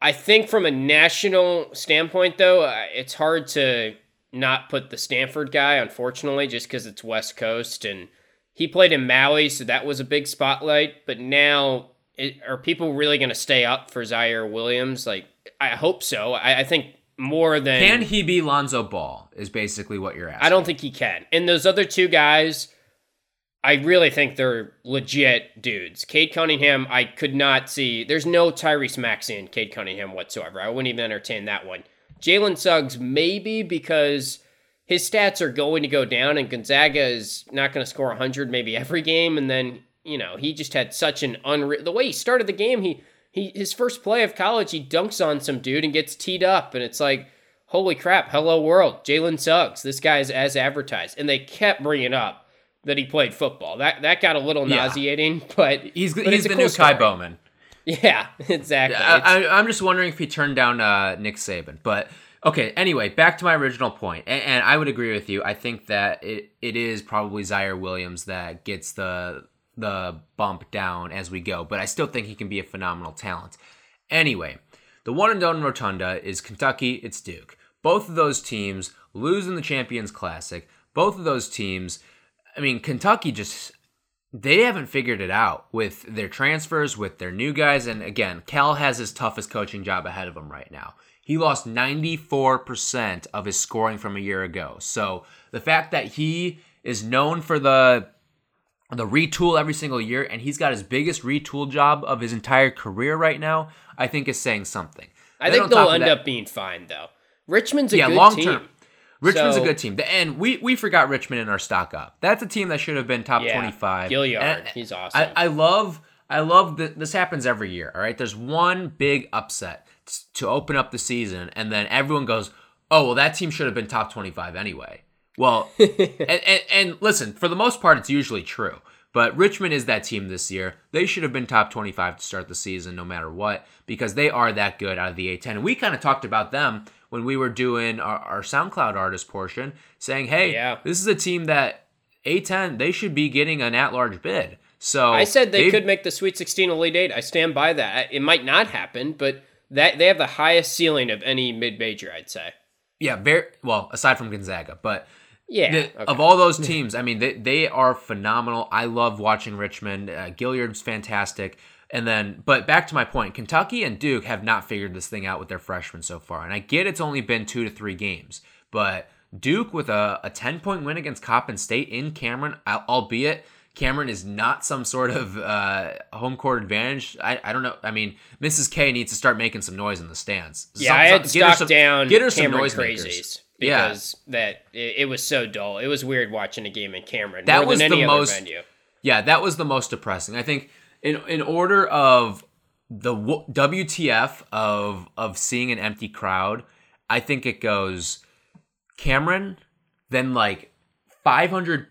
I think from a national standpoint, though, uh, it's hard to not put the Stanford guy, unfortunately, just because it's West Coast and he played in Maui, so that was a big spotlight. But now, it, are people really going to stay up for Ziaire Williams? Like, I hope so. I, I think more than Can he be Lonzo Ball? Is basically what you're asking. I don't think he can. And those other two guys, I really think they're legit dudes. Cade Cunningham, I could not see. There's no Tyrese Maxey in Cade Cunningham whatsoever. I wouldn't even entertain that one. Jalen Suggs, maybe because his stats are going to go down, and Gonzaga is not going to score 100 maybe every game. And then, you know, he just had such an unreal. The way he started the game, he, he his first play of college, he dunks on some dude and gets teed up. And it's like, holy crap, hello world, Jalen Suggs. This guy is as advertised. And they kept bringing up that he played football. That that got a little Yeah. nauseating, but He's but he's the cool new Kai. Bowman. Yeah, exactly. I, I'm just wondering if he turned down uh, Nick Saban. But okay, anyway, back to my original point, and, and I would agree with you. I think that it, it is probably Ziaire Williams that gets the the bump down as we go, but I still think he can be a phenomenal talent. Anyway, the one and done rotunda is Kentucky. It's Duke. Both of those teams lose in the Champions Classic. Both of those teams. I mean, Kentucky just they haven't figured it out with their transfers, with their new guys. And again, Cal has his toughest coaching job ahead of him right now. He lost 94% of his scoring from a year ago. So the fact that he is known for the the retool every single year and he's got his biggest retool job of his entire career right now, I think is saying something. I Then think they'll end that- up being fine though. Richmond's a yeah, good long team. term. Richmond's So- a good team, and we we forgot Richmond in our stock up. That's a team that should have been top Yeah, twenty five. Gilyard, he's awesome. I, I love I love that this happens every year. All right, there's one big upset to open up the season, and then everyone goes, "Oh, well, that team should have been top twenty five anyway." Well, and, and and listen, for the most part, it's usually true. But Richmond is that team this year. They should have been top 25 to start the season, no matter what, because they are that good out of the A10. And we kind of talked about them when we were doing our, our SoundCloud artist portion, saying, hey, Yeah. this is a team that A10, they should be getting an at large bid. So I said they could make the Sweet 16 Elite Eight. I stand by that. It might not happen, but that they have the highest ceiling of any mid major, I'd say. Yeah, very well. Aside from Gonzaga, but Yeah. the- okay. of all those teams, I mean, they they are phenomenal. I love watching Richmond. Uh, Gilyard's fantastic. And then, but back to my point, Kentucky and Duke have not figured this thing out with their freshmen so far. And I get it's only been two to three games, but Duke with a, a 10 point win against Coppin State in Cameron, albeit Cameron is not some sort of uh, home court advantage. I, I don't know. I mean, Mrs. K needs to start making some noise in the stands. yeah, Some- I had some- get her some- down Get her some Cameron noisemakers. crazies Yeah. Because that it, it was so dull. It was weird watching a game in Cameron. That more was than the other most- venue. Yeah, that was the most depressing. I think in in order of the w- WTF of of seeing an empty crowd, I think it goes Cameron, then like 500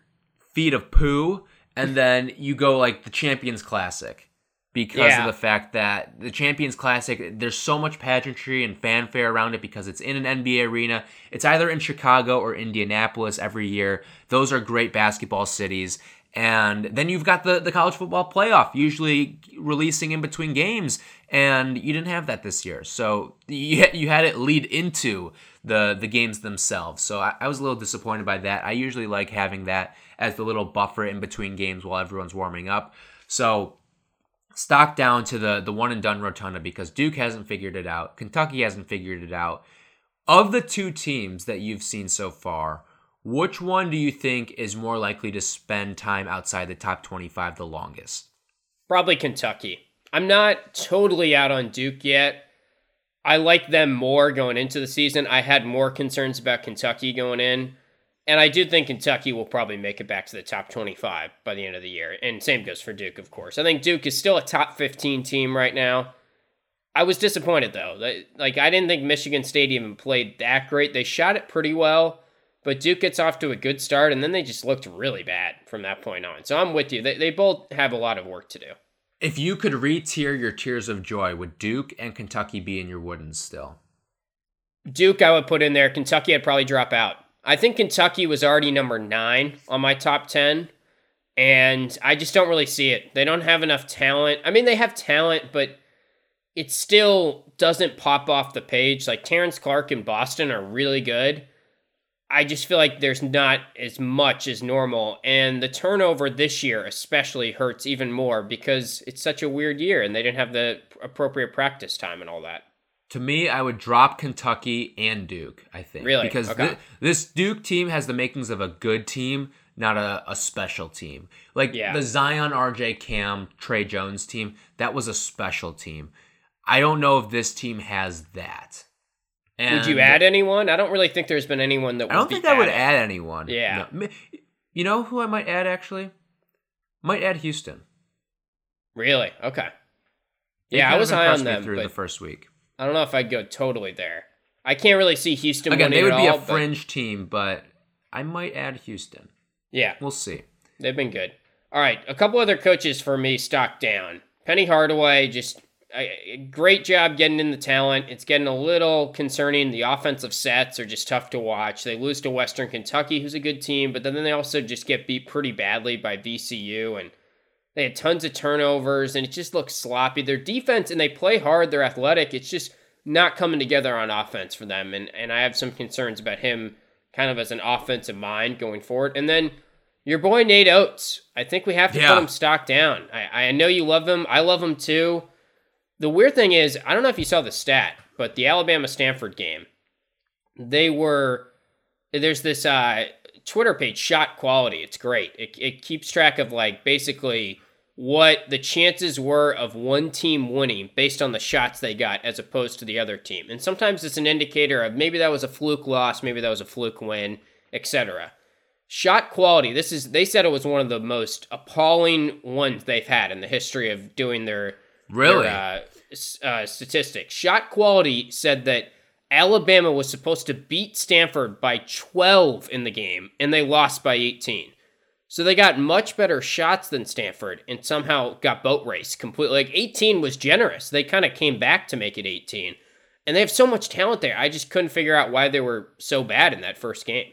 feet of poo, and then you go like the Champions Classic because Yeah. of the fact that the Champions Classic, there's so much pageantry and fanfare around it because it's in an NBA arena. It's either in Chicago or Indianapolis every year. Those are great basketball cities. And then you've got the, the college football playoff, usually releasing in between games, and you didn't have that this year. So you, you had it lead into the the games themselves. So I, I was a little disappointed by that. I usually like having that as the little buffer in between games while everyone's warming up. So stock down to the the one and done rotunda because Duke hasn't figured it out. Kentucky hasn't figured it out. Of the two teams that you've seen so far, which one do you think is more likely to spend time outside the top 25 the longest? Probably Kentucky. I'm not totally out on Duke yet. I like them more going into the season. I had more concerns about Kentucky going in. And I do think Kentucky will probably make it back to the top 25 by the end of the year. And same goes for Duke, of course. I think Duke is still a top 15 team right now. I was disappointed, though. Like, I didn't think Michigan State even played that great. They shot it pretty well, but Duke gets off to a good start, and then they just looked really bad from that point on. So I'm with you. They, they both have a lot of work to do. If you could re-tier your tears of joy, would Duke and Kentucky be in your woodens still? Duke, I would put in there. Kentucky, I'd probably drop out. I think Kentucky was already number nine on my top 10, and I just don't really see it. They don't have enough talent. I mean, they have talent, but it still doesn't pop off the page. Like Terrence Clark and Boston are really good. I just feel like there's not as much as normal. And the turnover this year, especially, hurts even more because it's such a weird year and they didn't have the appropriate practice time and all that. To me, I would drop Kentucky and Duke, I think. Really? Because Okay. thi- this Duke team has the makings of a good team, not a, a special team. Like Yeah. the Zion, RJ, Cam, Tre Jones team, that was a special team. I don't know if this team has that. And Would you add anyone? I don't really think there's been anyone that. I don't think I would add anyone. Yeah. No. You know who I might add actually? Might add Houston. Really? Okay. They Yeah, I was high on them, through but the first week. I don't know if I'd go totally there. I can't really see Houston Again, winning they would be all, a but- fringe team, but I might add Houston. Yeah, We'll see. they've been good. All right, a couple other coaches for me stock down. Penny Hardaway, just a, a great job getting in the talent. It's getting a little concerning. The offensive sets are just tough to watch. They lose to Western Kentucky, who's a good team, but then they also just get beat pretty badly by VCU and They had tons of turnovers and it just looks sloppy. Their defense and they play hard, they're athletic. It's just not coming together on offense for them. And and I have some concerns about him kind of as an offensive mind going forward. And then your boy Nate Oats. I think we have to Yeah. put him stock down. I, I know you love him. I love him too. The weird thing is, I don't know if you saw the stat, but the Alabama Stanford game, they were there's this uh, Twitter page, Shot Quality. It's great. It, it keeps track of like basically what the chances were of one team winning based on the shots they got as opposed to the other team. And sometimes it's an indicator of maybe that was a fluke loss, maybe that was a fluke win, etc. Shot quality. This is they said it was one of the most appalling ones they've had in the history of doing their Really? their, uh, uh, statistics. Shot quality said that Alabama was supposed to beat Stanford by 12 in the game, and they lost by 18. So they got much better shots than Stanford, and somehow got boat race completely. Like 18 was generous. They kind of came back to make it 18, and they have so much talent there. I just couldn't figure out why they were so bad in that first game.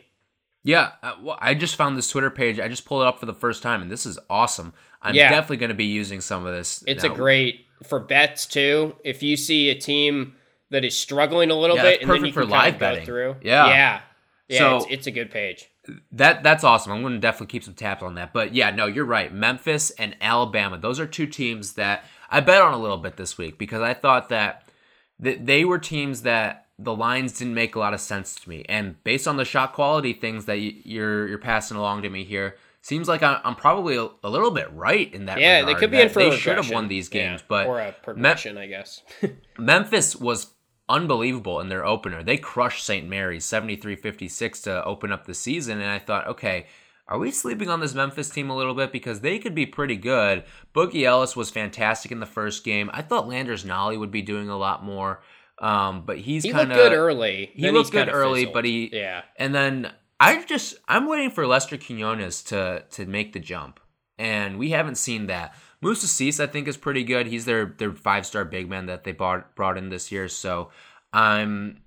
Yeah, uh, well, I just found this Twitter page. I just pulled it up for the first time, and this is awesome. I'm Yeah. definitely going to be using some of this. It's now. a great for bets too. If you see a team that is struggling a little Yeah, bit, and then perfect you for can kind live betting. through. Yeah. yeah, yeah. So- it's, it's a good page. That that's awesome. I'm going to definitely keep some tabs on that. But yeah, no, you're right. Memphis and Alabama, those are two teams that I bet on a little bit this week because I thought that th- they were teams that the lines didn't make a lot of sense to me. And based on the shot quality things that y- you're you're passing along to me here, seems like I'm, I'm probably a, a little bit right in that. Yeah, they could be in for a They should have won these games, Yeah, but or a progression, I guess. Memphis was unbelievable in their opener. They crushed St. Mary's 73-56 to open up the season and I thought, okay, are we sleeping on this Memphis team a little bit because they could be pretty good. Boogie Ellis was fantastic in the first game. I thought Landers Nolley would be doing a lot more. Um, but he's he kind of good early. He then looked good early, fizzled. but he yeah. and then I just I'm waiting for Lester Quinones to to make the jump, and we haven't seen that. Moussa Cisse I think is pretty good. He's their their five star big man that they brought brought in this year. So I'm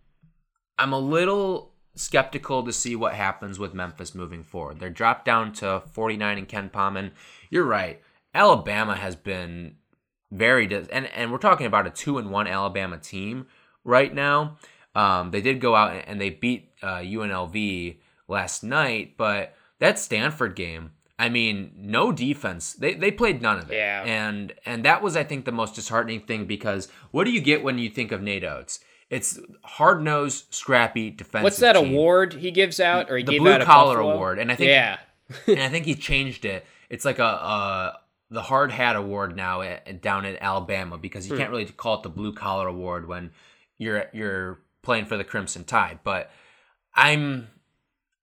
I'm a little skeptical to see what happens with Memphis moving forward. They're dropped down to 49 in KenPom, and you're right. Alabama has been very dis- and and we're talking about a two and one Alabama team right now. Um, they did go out and they beat uh, UNLV last night, but that Stanford game, I mean, no defense. They they played none of it. Yeah. And and that was I think the most disheartening thing because what do you get when you think of Nate Oats? It's hard nosed, scrappy, defensive. What's that team. award he gives out, or he The gave Blue Collar? Award, and I think- yeah, and I think he changed it. It's like a, a the hard hat award now at, down in Alabama because you hmm. can't really call it the blue collar award when you're you're playing for the Crimson Tide. But I'm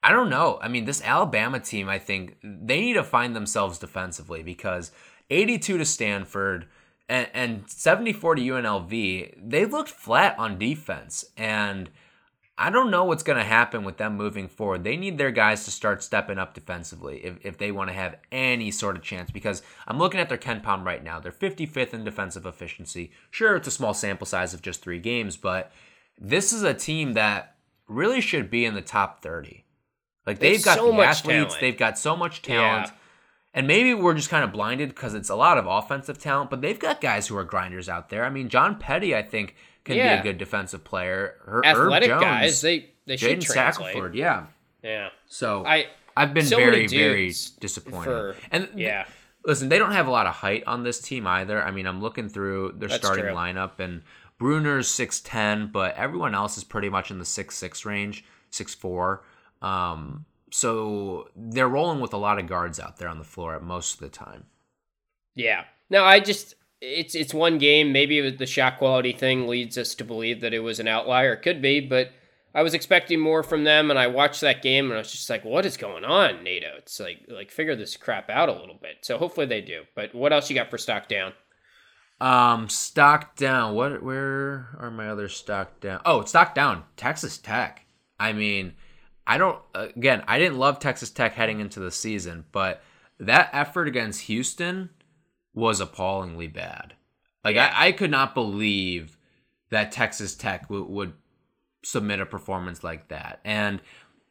I don't know. I mean, this Alabama team, I think they need to find themselves defensively because 82 to Stanford and, and 74 to UNLV, they looked flat on defense and. I don't know what's going to happen with them moving forward. They need their guys to start stepping up defensively if, if they want to have any sort of chance. Because I'm looking at their KenPom right now. They're 55th in defensive efficiency. Sure, it's a small sample size of just three games, but this is a team that really should be in the top 30. Like They have they've got so the much athletes, talent. they've got so much talent. Yeah. And maybe we're just kind of blinded because it's a lot of offensive talent, but they've got guys who are grinders out there. I mean, John Petty, I think, can be a good defensive player. Her- athletic Jones, guys. They they should Jaden translate. Yeah. Yeah, So I I've been so very, very disappointed. for- and yeah. listen, they don't have a lot of height on this team either. I mean, I'm looking through their That's starting true. lineup, and Bruner's six ten, but everyone else is pretty much in the six six range, six four. Um, so they're rolling with a lot of guards out there on the floor at most of the time. Yeah. No, I just it's it's one game. Maybe the shot quality thing leads us to believe that it was an outlier. It could be, but I was expecting more from them, and I watched that game, and I was just like, "What is going on, NATO? It's like like figure this crap out a little bit." So hopefully they do. But what else you got for stock down? Um, stock down. What? Where are my other stock down? Oh, stock down. Texas Tech. I mean, I don't. Again, I didn't love Texas Tech heading into the season, but that effort against Houston was appallingly bad. Like I, I could not believe that Texas Tech w- would submit a performance like that, and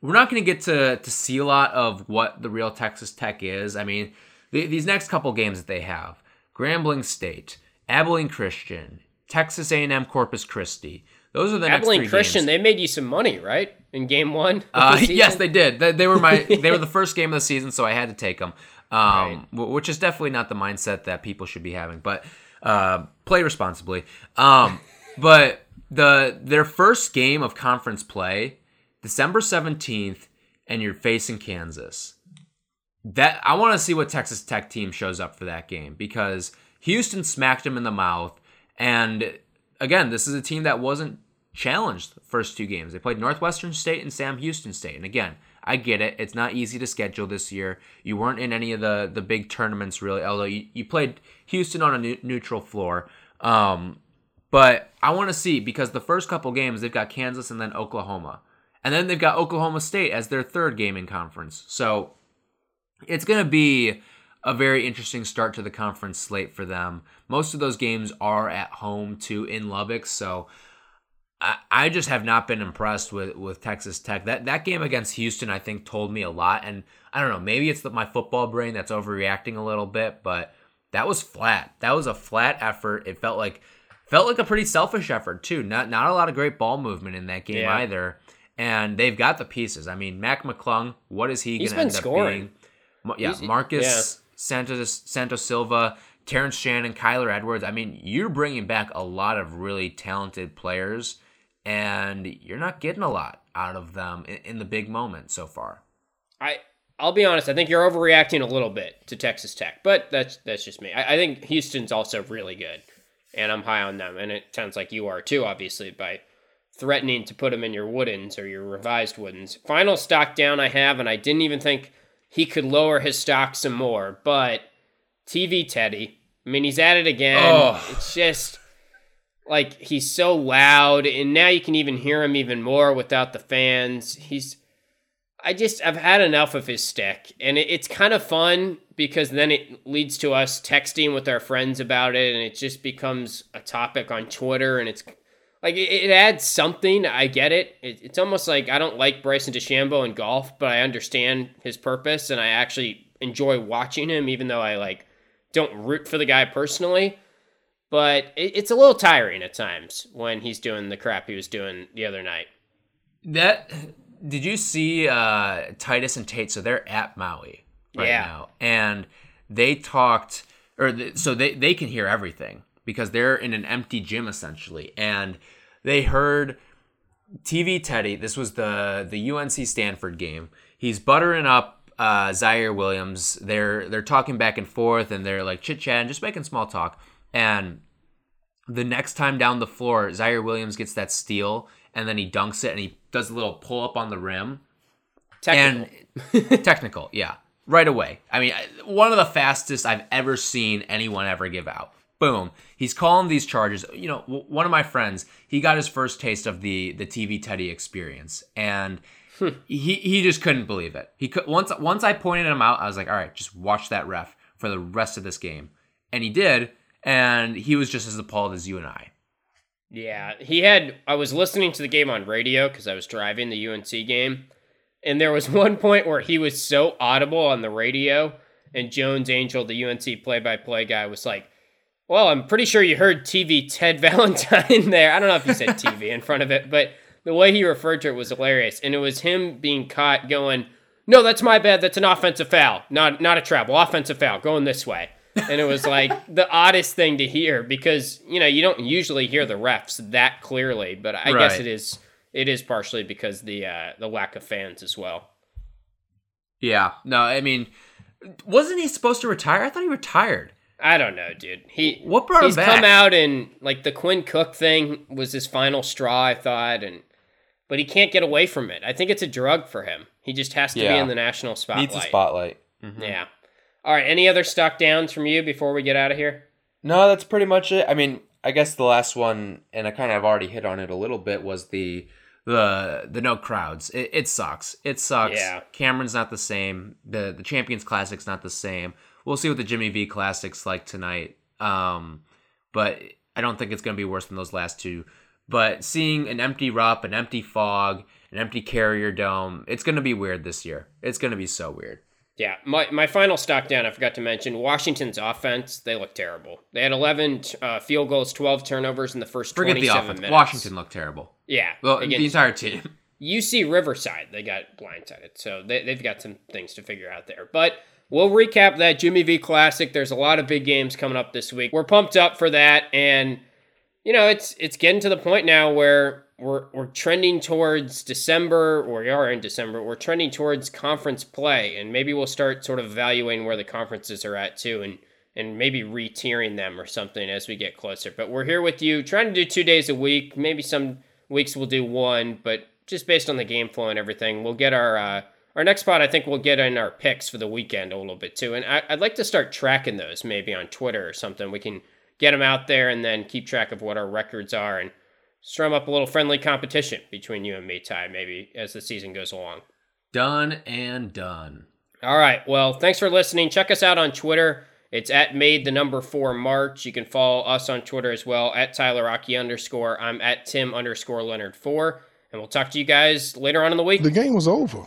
we're not going to get to to see a lot of what the real Texas Tech is. I mean, th- these next couple games that they have: Grambling State, Abilene Christian, Texas A&M Corpus Christi. Those are the next Abilene three Christian, games. they made you some money, right? In game one. Uh, the yes, they did. They, they were my they were the first game of the season, so I had to take them. Um, Right. which is definitely not the mindset that people should be having. But uh, play responsibly. Um, but the their first game of conference play, December seventeenth, and you're facing Kansas. That I want to see what Texas Tech team shows up for that game because Houston smacked them in the mouth, and again, this is a team that wasn't challenged the first two games. They played Northwestern State and Sam Houston State, and again, I get it. It's not easy to schedule this year. You weren't in any of the the big tournaments really, although you, you played Houston on a neu- neutral floor. Um, but I want to see because the first couple games they've got Kansas and then Oklahoma, and then they've got Oklahoma State as their third game in conference. So it's going to be a very interesting start to the conference slate for them. Most of those games are at home too in Lubbock, so I, I just have not been impressed with, with Texas Tech. That that game against Houston, I think, told me a lot. And I don't know, maybe it's the, my football brain that's overreacting a little bit, but that was flat. That was a flat effort. It felt like felt like a pretty selfish effort too. Not not a lot of great ball movement in that game Yeah. either. And they've got the pieces. I mean, Mac McClung, what is he going to end up scoring. being? Yeah, He's- Marcus Santos Santos Silva, Terrence Shannon, Kyler Edwards. I mean, you're bringing back a lot of really talented players, and you're not getting a lot out of them in, in the big moment so far. I I'll be honest. I think you're overreacting a little bit to Texas Tech, but that's that's just me. I, I think Houston's also really good, and I'm high on them. And it sounds like you are too, obviously, by threatening to put them in your woodens or your revised woodens. Final stock down I have, and I didn't even think he could lower his stock some more. But TV Teddy, I mean, he's at it again. Oh. It's just like he's so loud, and now you can even hear him even more without the fans. He's I just I've had enough of his stick, and it, it's kind of fun because then it leads to us texting with our friends about it, and it just becomes a topic on Twitter, and it's like it, it adds something. I get it. it. It's almost like I don't like Bryson DeChambeau in golf, but I understand his purpose, and I actually enjoy watching him, even though I like don't root for the guy personally. But it, it's a little tiring at times when he's doing the crap he was doing the other night. That did you see uh, Titus and Tate? So they're at Maui right Yeah. now, and they talked, or th- so they they can hear everything because they're in an empty gym essentially, and they heard TV Teddy. This was the the UNC Stanford game. He's buttering up uh, Ziaire Williams. They're they're talking back and forth, and they're like chit chatting, just making small talk, and the next time down the floor, Ziaire Williams gets that steal and then he dunks it and he does a little pull up on the rim. Technical. And technical, yeah. Right away. I mean, one of the fastest I've ever seen anyone ever give out. Boom. He's calling these charges. You know, w- one of my friends, he got his first taste of the the TV Teddy experience and hmm. he he just couldn't believe it. He could once once I pointed him out, I was like, "All right, just watch that ref for the rest of this game." And he did, and he was just as appalled as you and I. Yeah, he had. I was listening to the game on radio because I was driving the UNC game, and there was one point where he was so audible on the radio, and Jones Angell, the UNC play-by-play guy, was like, "Well, I'm pretty sure you heard TV Ted Valentine there." I don't know if you said TV in front of it, but the way he referred to it was hilarious, and it was him being caught going, "No, that's my bad. That's an offensive foul, not not a travel offensive foul, going this way." and it was like the oddest thing to hear because you know you don't usually hear the refs that clearly, but I guess it is it is partially because the uh, the lack of fans as well. Yeah. No, I mean, wasn't he supposed to retire? I thought he retired. I don't know, dude. He What brought him he's back? come out and like the Quinn Cook thing was his final straw, I thought, and but he can't get away from it. I think it's a drug for him. He just has to be in the national spotlight. Needs a spotlight. Mm-hmm. Yeah. All right. Any other stock downs from you before we get out of here? No, that's pretty much it. I mean, I guess the last one, and I kind of have already hit on it a little bit, was the The the no crowds. It, it sucks. It sucks. Yeah. Cameron's not the same. The the Champions Classic's not the same. We'll see what the Jimmy V Classic's like tonight. Um, but I don't think it's gonna be worse than those last two. But seeing an empty Rupp, an empty Phog, an empty Carrier Dome, it's gonna be weird this year. It's gonna be so weird. Yeah, my, my final stock down, I forgot to mention Washington's offense. They look terrible. They had 11 uh, field goals, 12 turnovers in the first Forget the 27 offense. minutes. Washington looked terrible. Yeah. Well, the entire team. UC Riverside, they got blindsided. So they, they've got some things to figure out there. But we'll recap that Jimmy V Classic. There's a lot of big games coming up this week. We're pumped up for that. And, you know, it's it's getting to the point now where we're, we're trending towards December, or we are in December. We're trending towards conference play. And maybe we'll start sort of evaluating where the conferences are at, too. And and maybe re-tiering them or something as we get closer. But we're here with you, trying to do two days a week. Maybe some weeks we'll do one, but just based on the game flow and everything, we'll get our uh, our next spot. I think we'll get in our picks for the weekend a little bit too, and I, I'd like to start tracking those maybe on Twitter or something. We can get them out there and then keep track of what our records are and strum up a little friendly competition between you and me, Ty. Maybe as the season goes along. Done and done. All right. Well, thanks for listening. Check us out on Twitter It's at made the number four March. You can follow us on Twitter as well at Tyler Rocky underscore. I'm at Tim underscore Leonard four. And we'll talk to you guys later on in the week. The game was over.